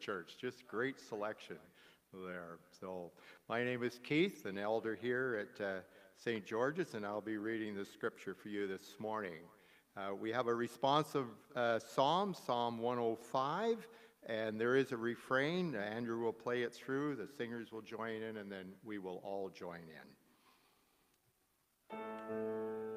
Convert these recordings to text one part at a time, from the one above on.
church. Just great selection there. So, my name is Keith, an elder here at uh, St. George's, and I'll be reading the scripture for you this morning. Uh, we have a responsive uh, psalm, Psalm 105, and there is a refrain. Andrew will play it through, the singers will join in, and then we will all join in.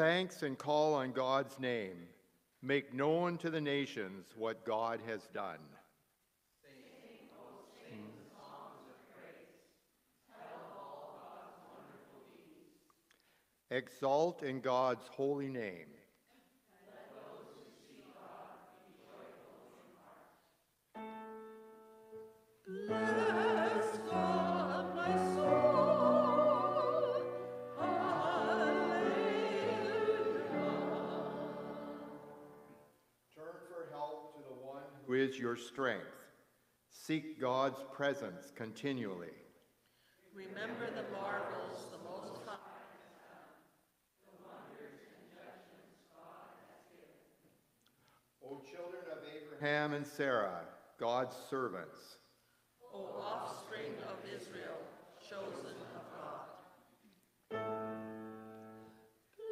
Thanks and call on God's name. Make known to the nations what God has done. Exalt in God's holy name. is your strength. Seek God's presence continually. Remember the marvels the Most High the wonders and judgments God has given. O children of Abraham and Sarah, God's servants. O offspring of Israel, chosen of God.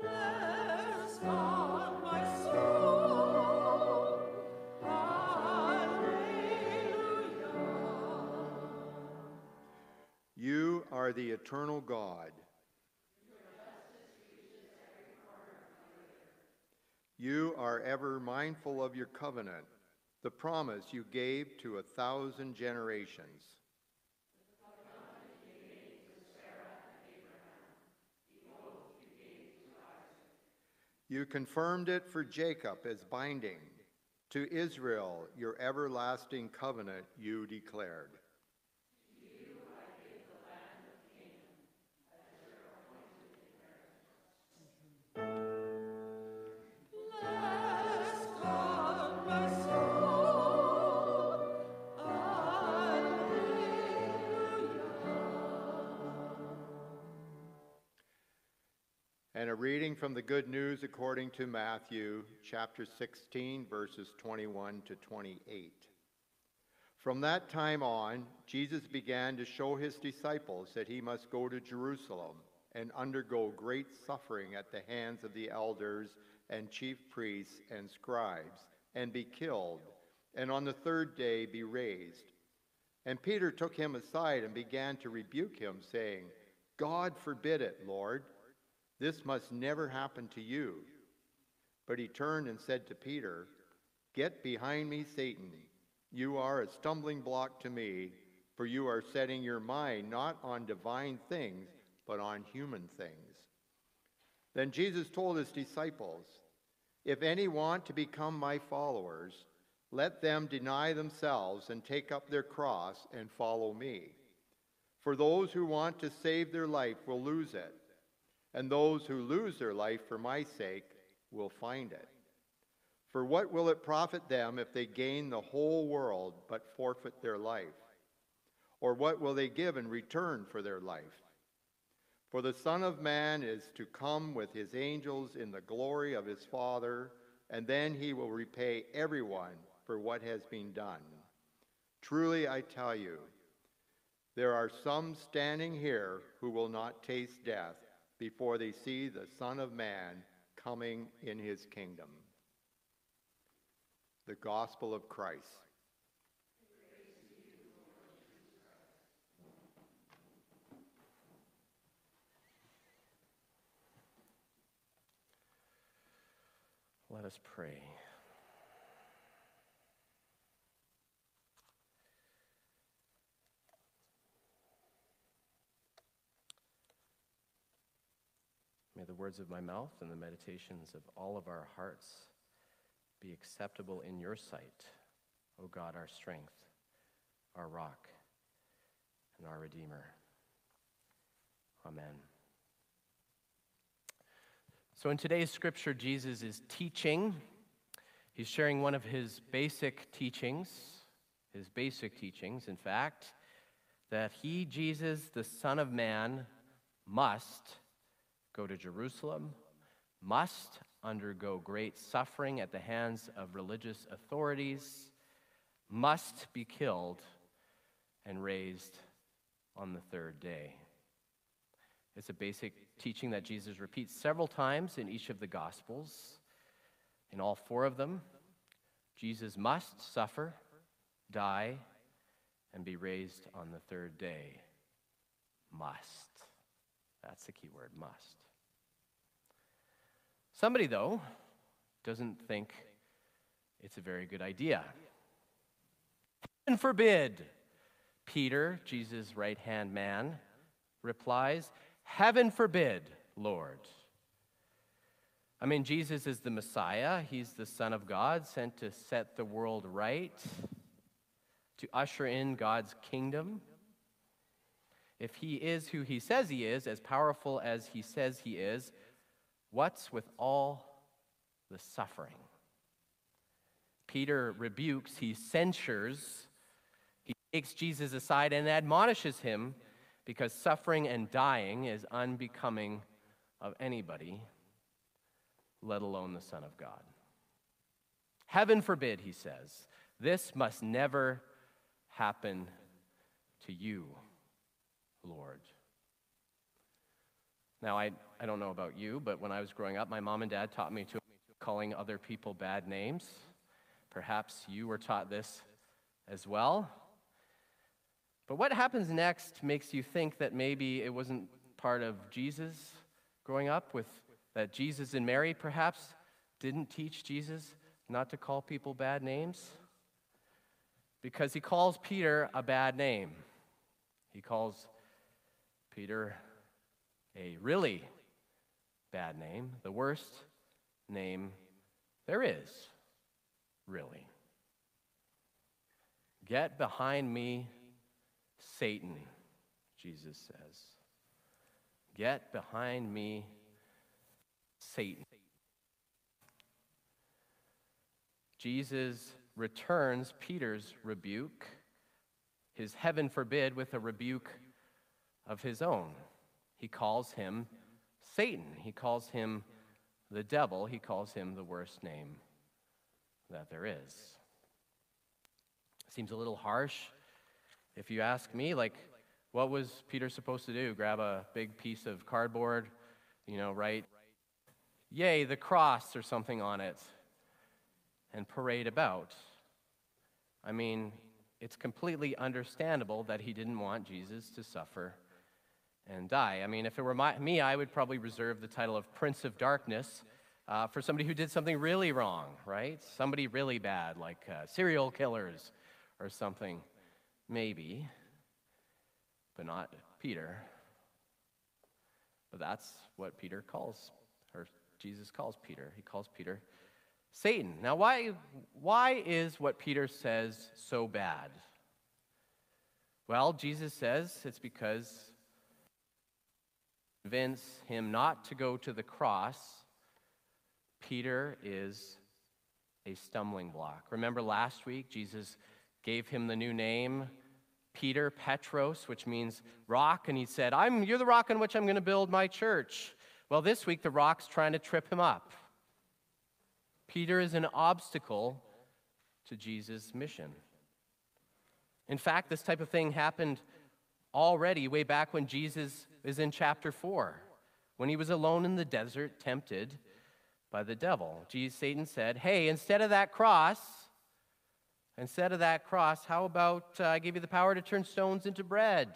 Bless the eternal God. You are ever mindful of your covenant, the promise you gave to a thousand generations. You confirmed it for Jacob as binding. To Israel, your everlasting covenant you declared. Reading from the Good News according to Matthew, chapter 16, verses 21 to 28. From that time on, Jesus began to show his disciples that he must go to Jerusalem and undergo great suffering at the hands of the elders and chief priests and scribes, and be killed, and on the third day be raised. And Peter took him aside and began to rebuke him, saying, God forbid it, Lord. This must never happen to you. But he turned and said to Peter, Get behind me, Satan. You are a stumbling block to me, for you are setting your mind not on divine things, but on human things. Then Jesus told his disciples, If any want to become my followers, let them deny themselves and take up their cross and follow me. For those who want to save their life will lose it and those who lose their life for my sake will find it. For what will it profit them if they gain the whole world but forfeit their life? Or what will they give in return for their life? For the Son of Man is to come with his angels in the glory of his Father, and then he will repay everyone for what has been done. Truly I tell you, there are some standing here who will not taste death before they see the Son of Man coming in his kingdom. The Gospel of Christ. Let us pray. May the words of my mouth and the meditations of all of our hearts be acceptable in your sight, O God, our strength our rock and our Redeemer. Amen. So, in today's scripture, Jesus is teaching. He's sharing one of his basic teachings, his basic teachings, in fact, that he, Jesus, the Son of Man, must go to Jerusalem, must undergo great suffering at the hands of religious authorities, must be killed, and raised on the third day. It's a basic teaching that Jesus repeats several times in each of the Gospels. In all four of them, Jesus must suffer, die, and be raised on the third day. Must. That's the key word, must. Somebody, though, doesn't think it's a very good idea. Heaven forbid, Peter, Jesus' right hand man, replies, Heaven forbid, Lord. I mean, Jesus is the Messiah. He's the Son of God, sent to set the world right, to usher in God's kingdom. If he is who he says he is, as powerful as he says he is, what's with all the suffering? Peter rebukes, he censures, he takes Jesus aside and admonishes him because suffering and dying is unbecoming of anybody, let alone the Son of God. Heaven forbid, he says, this must never happen to you, Lord. Now, I, I don't know about you, but when I was growing up, my mom and dad taught me to calling other people bad names. Perhaps you were taught this as well. But what happens next makes you think that maybe it wasn't part of Jesus growing up with that Jesus and Mary perhaps didn't teach Jesus not to call people bad names because he calls Peter a bad name. He calls Peter a really bad name, the worst name there is, really. Get behind me, Satan, Jesus says. Get behind me, Satan. Jesus returns Peter's rebuke, his heaven forbid, with a rebuke of his own. He calls him Satan. He calls him the devil. He calls him the worst name that there is. Seems a little harsh if you ask me, like, what was Peter supposed to do? Grab a big piece of cardboard, you know, write, yay, the cross or something on it, and parade about. I mean, it's completely understandable that he didn't want Jesus to suffer and die. I mean, if it were my, me, I would probably reserve the title of Prince of Darkness uh, for somebody who did something really wrong, right? Somebody really bad, like uh, serial killers or something. Maybe, but not Peter. But that's what Peter calls, or Jesus calls Peter. He calls Peter Satan. Now, why, why is what Peter says so bad? Well, Jesus says it's because convince him not to go to the cross, Peter is a stumbling block. Remember last week, Jesus gave him the new name Peter, Petros, which means rock, and he said, I'm, You're the rock on which I'm going to build my church. Well, this week the rock's trying to trip him up. Peter is an obstacle to Jesus' mission. In fact, this type of thing happened already way back when Jesus is in chapter 4, when he was alone in the desert, tempted by the devil. Jesus, Satan said, Hey, instead of that cross, Instead of that cross, how about uh, I give you the power to turn stones into bread?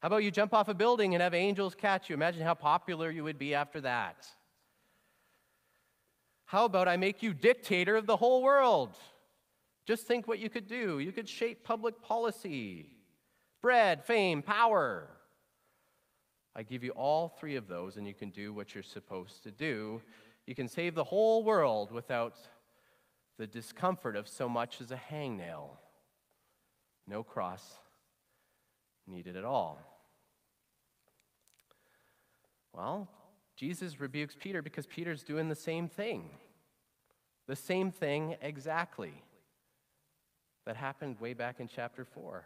How about you jump off a building and have angels catch you? Imagine how popular you would be after that. How about I make you dictator of the whole world? Just think what you could do. You could shape public policy, bread, fame, power. I give you all three of those, and you can do what you're supposed to do. You can save the whole world without the discomfort of so much as a hangnail. no cross needed at all. Well, Jesus rebukes Peter because Peter's doing the same thing. The same thing exactly that happened way back in chapter 4.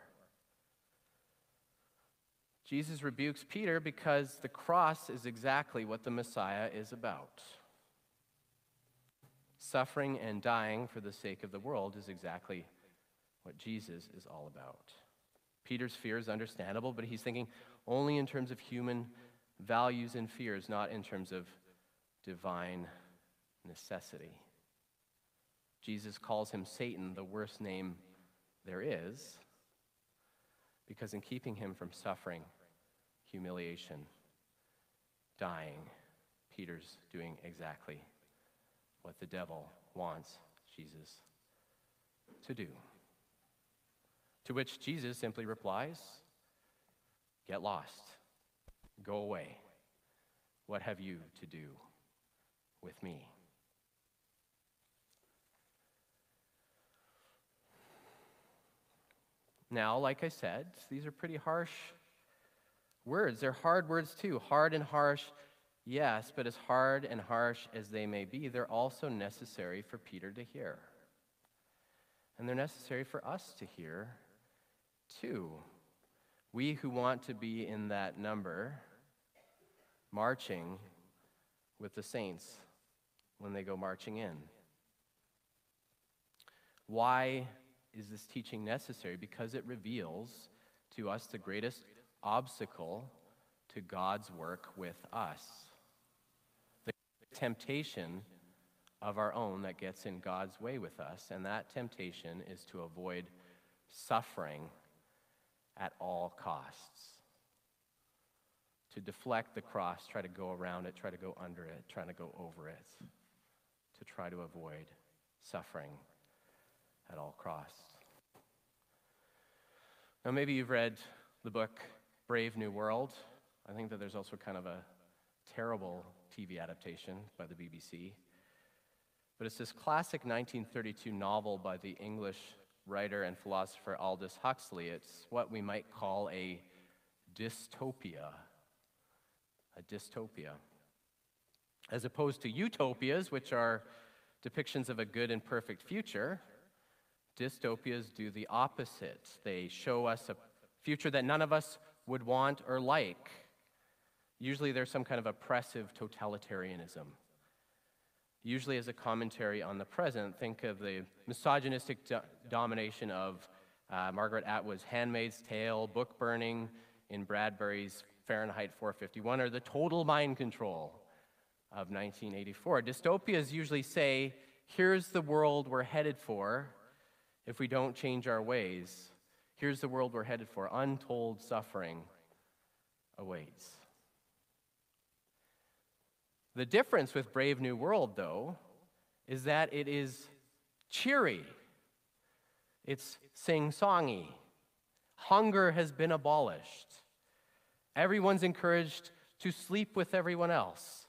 Jesus rebukes Peter because the cross is exactly what the Messiah is about. Suffering and dying for the sake of the world is exactly what Jesus is all about. Peter's fear is understandable, but he's thinking only in terms of human values and fears, not in terms of divine necessity. Jesus calls him Satan, the worst name there is, because in keeping him from suffering, humiliation, dying, Peter's doing exactly what the devil wants Jesus to do. To which Jesus simply replies, Get lost. Go away. What have you to do with me? Now, like I said, these are pretty harsh words. They're hard words too. Hard and harsh, yes, but as hard and harsh as they may be, they're also necessary for Peter to hear. And they're necessary for us to hear too. We who want to be in that number, marching with the saints when they go marching in. Why is this teaching necessary? Because it reveals to us the greatest obstacle to God's work with us. The temptation of our own that gets in God's way with us, and that temptation is to avoid suffering at all costs. To deflect the cross, try to go around it, try to go under it, try to go over it, to try to avoid suffering at all costs. Now, maybe you've read the book Brave New World. I think that there's also kind of a terrible TV adaptation by the BBC. But it's this classic 1932 novel by the English writer and philosopher Aldous Huxley. It's what we might call a dystopia. A dystopia. As opposed to utopias, which are depictions of a good and perfect future, dystopias do the opposite. They show us a future that none of us would want or like. Usually there's some kind of oppressive totalitarianism usually as a commentary on the present. Think of the misogynistic do- domination of uh, Margaret Atwood's Handmaid's Tale, book burning in Bradbury's Fahrenheit 451, or the total mind control of 1984. Dystopias usually say, here's the world we're headed for if we don't change our ways. Here's the world we're headed for. Untold suffering awaits. The difference with Brave New World, though, is that it is cheery, it's sing songy. Hunger has been abolished. Everyone's encouraged to sleep with everyone else,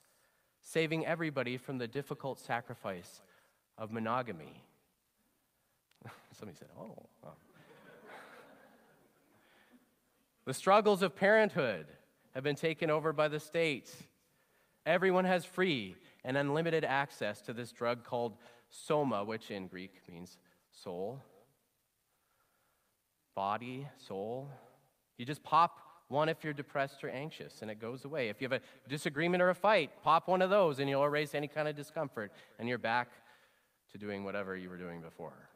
saving everybody from the difficult sacrifice of monogamy. Somebody said, oh. oh. The struggles of parenthood have been taken over by the state Everyone has free and unlimited access to this drug called soma, which in Greek means soul, body, soul. You just pop one if you're depressed or anxious, and it goes away. If you have a disagreement or a fight, pop one of those, and you'll erase any kind of discomfort, and you're back to doing whatever you were doing before.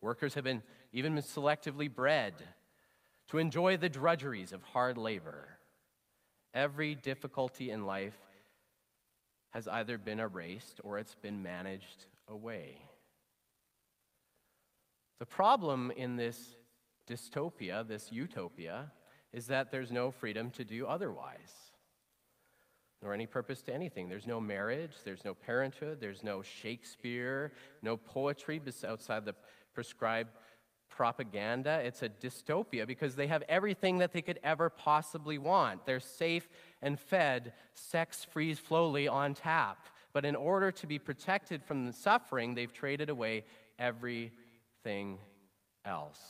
Workers have been even selectively bred to enjoy the drudgeries of hard labor Every difficulty in life has either been erased or it's been managed away. The problem in this dystopia, this utopia, is that there's no freedom to do otherwise, nor any purpose to anything. There's no marriage, there's no parenthood, there's no Shakespeare, no poetry outside the prescribed propaganda, it's a dystopia because they have everything that they could ever possibly want. They're safe and fed, sex free slowly on tap. But in order to be protected from the suffering, they've traded away everything else.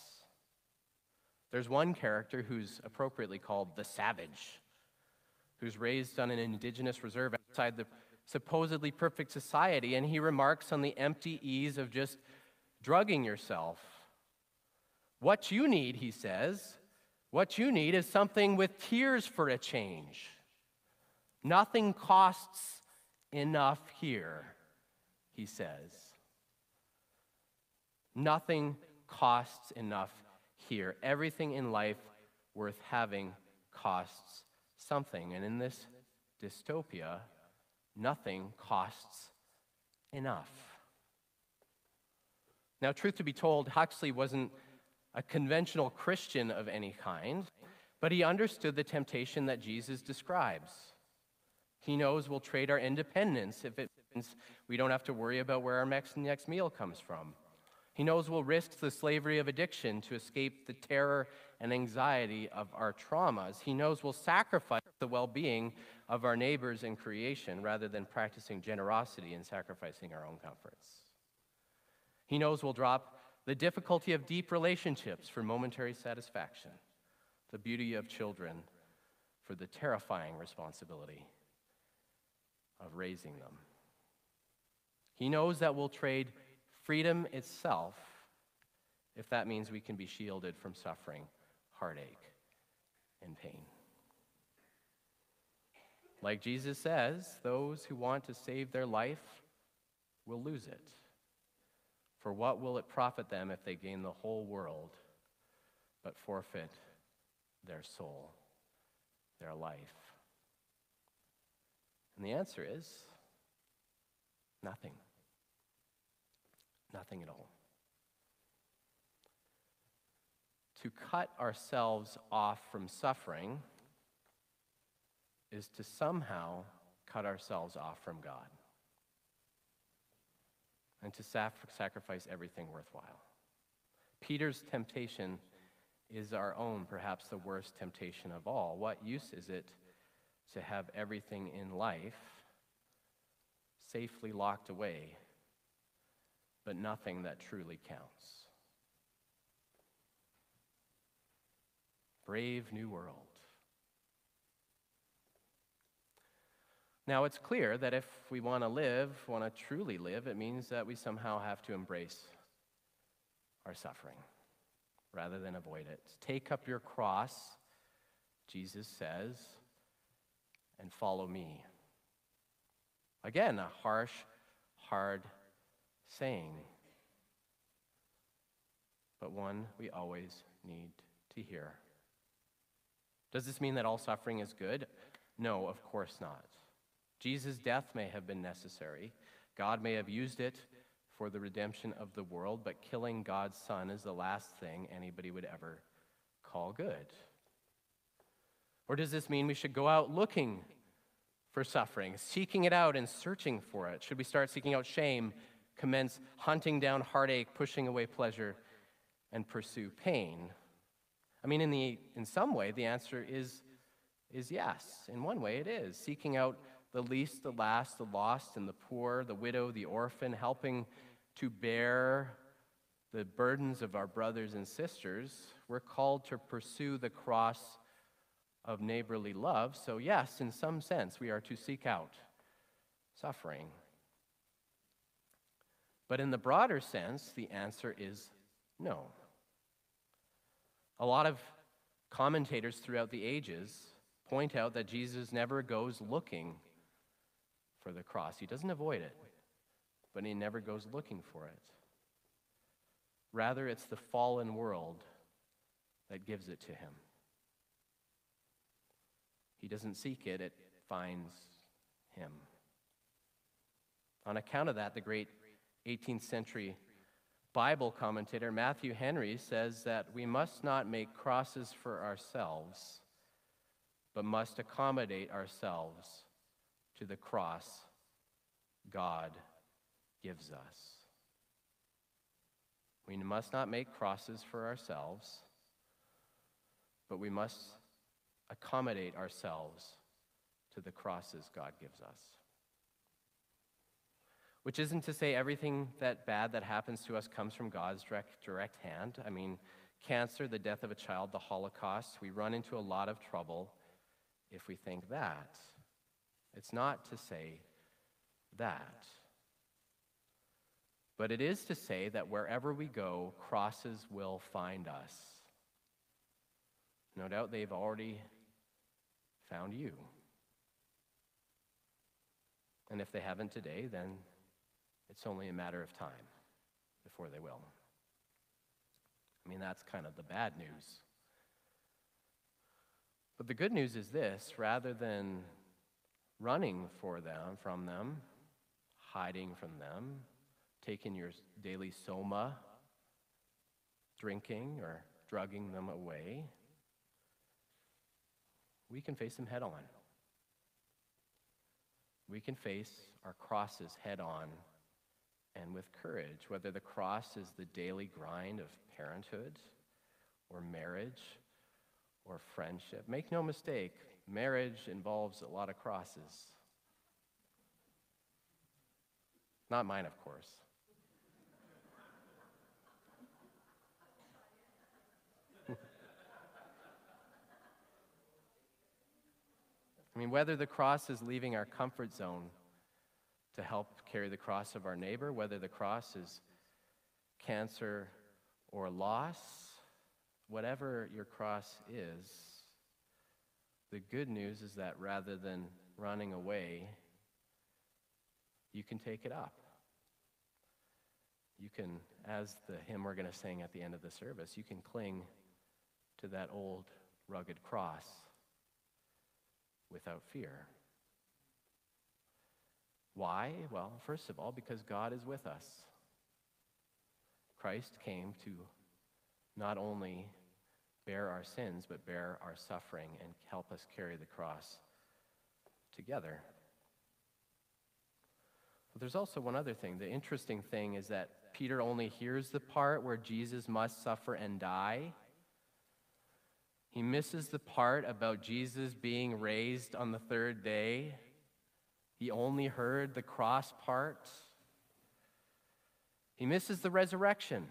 There's one character who's appropriately called the savage, who's raised on an indigenous reserve outside the supposedly perfect society, and he remarks on the empty ease of just drugging yourself. What you need, he says, what you need is something with tears for a change. Nothing costs enough here, he says. Nothing costs enough here. Everything in life worth having costs something. And in this dystopia, nothing costs enough. Now, truth to be told, Huxley wasn't a conventional Christian of any kind, but he understood the temptation that Jesus describes. He knows we'll trade our independence if it means we don't have to worry about where our next, next meal comes from. He knows we'll risk the slavery of addiction to escape the terror and anxiety of our traumas. He knows we'll sacrifice the well being of our neighbors and creation rather than practicing generosity and sacrificing our own comforts. He knows we'll drop the difficulty of deep relationships for momentary satisfaction, the beauty of children for the terrifying responsibility of raising them. He knows that we'll trade freedom itself if that means we can be shielded from suffering, heartache, and pain. Like Jesus says, those who want to save their life will lose it. For what will it profit them if they gain the whole world but forfeit their soul, their life? And the answer is nothing. Nothing at all. To cut ourselves off from suffering is to somehow cut ourselves off from God and to sacrifice everything worthwhile. Peter's temptation is our own, perhaps the worst temptation of all. What use is it to have everything in life safely locked away, but nothing that truly counts? Brave new world. Now, it's clear that if we want to live, want to truly live, it means that we somehow have to embrace our suffering rather than avoid it. Take up your cross, Jesus says, and follow me. Again, a harsh, hard saying, but one we always need to hear. Does this mean that all suffering is good? No, of course not. Jesus' death may have been necessary. God may have used it for the redemption of the world, but killing God's Son is the last thing anybody would ever call good. Or does this mean we should go out looking for suffering, seeking it out and searching for it? Should we start seeking out shame, commence hunting down heartache, pushing away pleasure, and pursue pain? I mean, in, the, in some way, the answer is, is yes. In one way, it is. Seeking out the least, the last, the lost, and the poor, the widow, the orphan, helping to bear the burdens of our brothers and sisters, we're called to pursue the cross of neighborly love. So, yes, in some sense, we are to seek out suffering. But in the broader sense, the answer is no. A lot of commentators throughout the ages point out that Jesus never goes looking for the cross. He doesn't avoid it, but he never goes looking for it. Rather, it's the fallen world that gives it to him. He doesn't seek it, it finds him. On account of that, the great 18th century Bible commentator Matthew Henry says that we must not make crosses for ourselves, but must accommodate ourselves to the cross God gives us. We must not make crosses for ourselves, but we must accommodate ourselves to the crosses God gives us. Which isn't to say everything that bad that happens to us comes from God's direct, direct hand. I mean, cancer, the death of a child, the Holocaust. We run into a lot of trouble if we think that. It's not to say that. But it is to say that wherever we go, crosses will find us. No doubt they've already found you. And if they haven't today, then it's only a matter of time before they will. I mean, that's kind of the bad news. But the good news is this rather than running for them, from them, hiding from them, taking your daily soma, drinking or drugging them away, we can face them head on. We can face our crosses head on and with courage, whether the cross is the daily grind of parenthood or marriage or friendship. Make no mistake, marriage involves a lot of crosses. Not mine, of course. I mean, whether the cross is leaving our comfort zone to help carry the cross of our neighbor, whether the cross is cancer or loss, whatever your cross is, the good news is that rather than running away, you can take it up. You can, as the hymn we're going to sing at the end of the service, you can cling to that old rugged cross without fear. Why? Well, first of all, because God is with us. Christ came to not only bear our sins, but bear our suffering and help us carry the cross together. But there's also one other thing. The interesting thing is that Peter only hears the part where Jesus must suffer and die. He misses the part about Jesus being raised on the third day. He only heard the cross part. He misses the resurrection.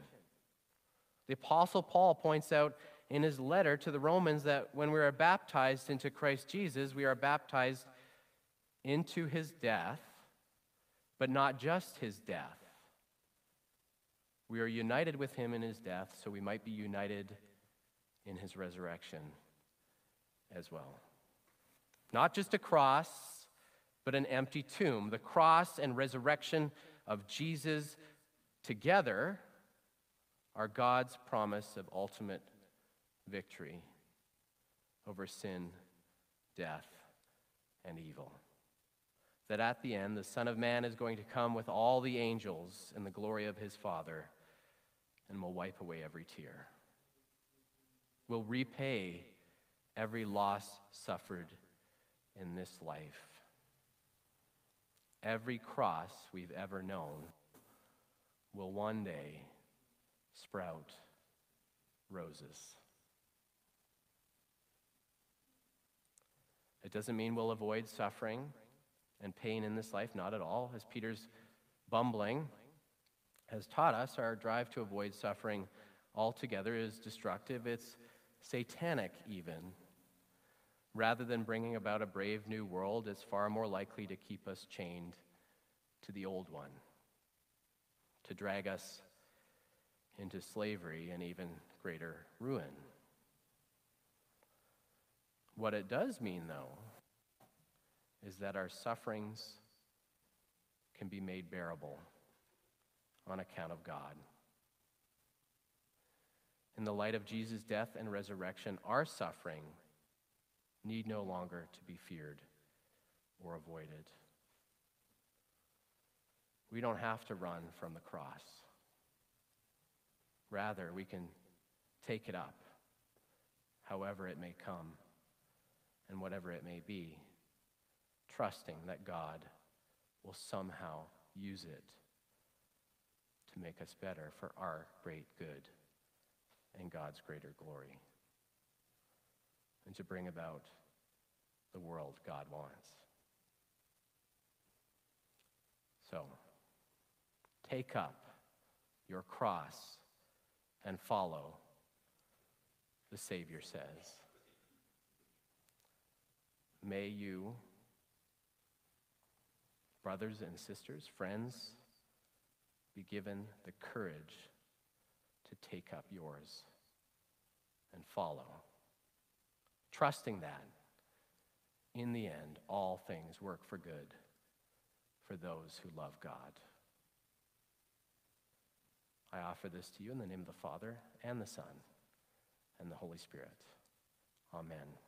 The Apostle Paul points out in his letter to the Romans that when we are baptized into Christ Jesus, we are baptized into his death, but not just his death. We are united with him in his death, so we might be united in his resurrection as well. Not just a cross, but an empty tomb. The cross and resurrection of Jesus together are God's promise of ultimate victory over sin, death, and evil. That at the end, the Son of Man is going to come with all the angels in the glory of his Father and will wipe away every tear, will repay every loss suffered in this life. Every cross we've ever known will one day sprout roses. It doesn't mean we'll avoid suffering and pain in this life, not at all. As Peter's bumbling has taught us, our drive to avoid suffering altogether is destructive. It's satanic, even. Rather than bringing about a brave new world, it's far more likely to keep us chained to the old one, to drag us into slavery and even greater ruin. What it does mean, though, is that our sufferings can be made bearable on account of God. In the light of Jesus' death and resurrection, our suffering need no longer to be feared or avoided. We don't have to run from the cross. Rather, we can take it up, however it may come and whatever it may be, trusting that God will somehow use it to make us better for our great good and God's greater glory, and to bring about the world God wants. So, take up your cross and follow the Savior says. May you, brothers and sisters, friends, be given the courage to take up yours and follow, trusting that in the end, all things work for good for those who love God. I offer this to you in the name of the Father, and the Son, and the Holy Spirit. Amen.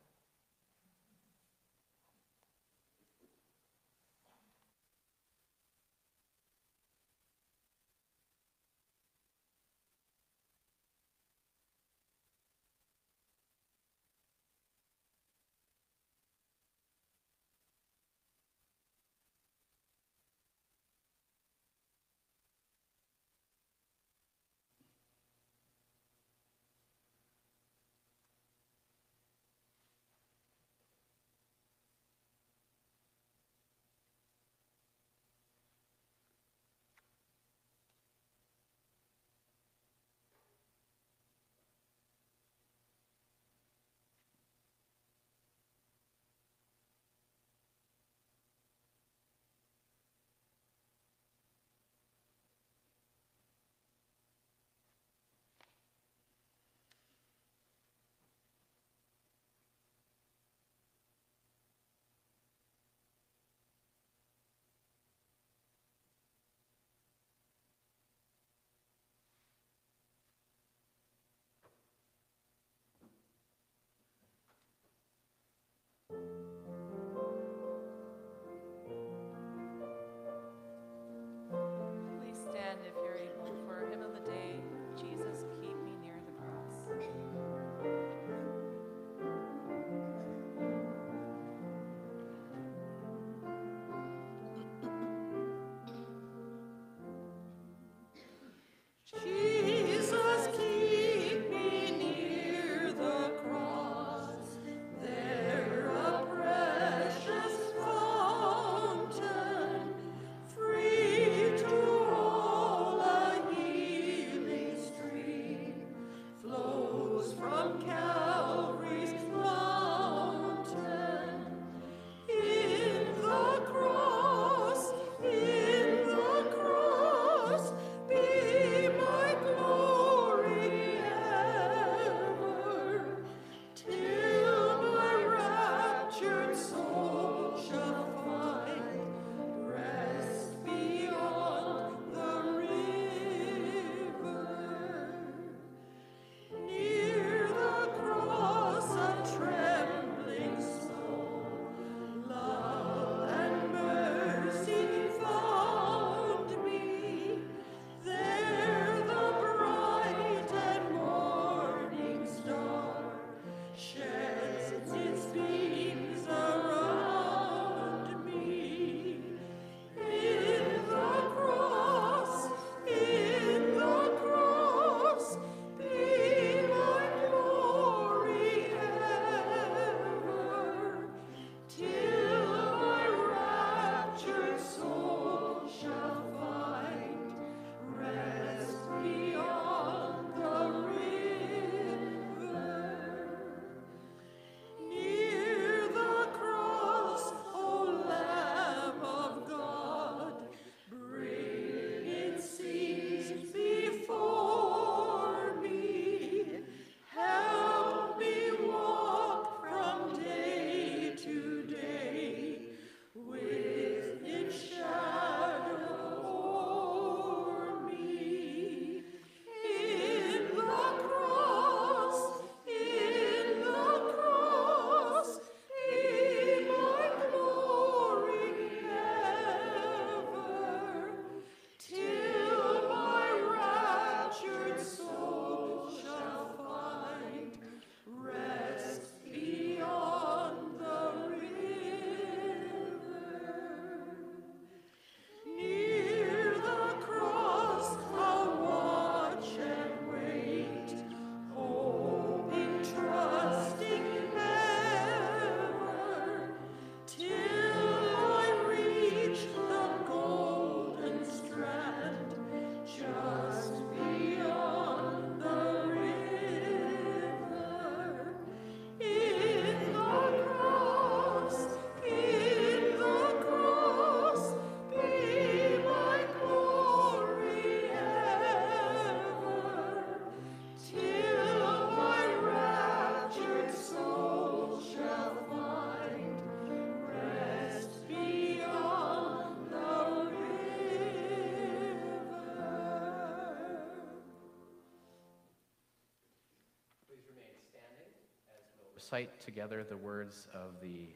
Recite together the words of the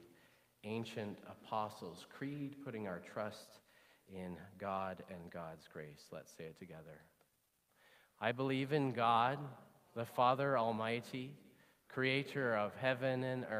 ancient Apostles' Creed, putting our trust in God and God's grace. Let's say it together. I believe in God, the Father Almighty, creator of heaven and earth.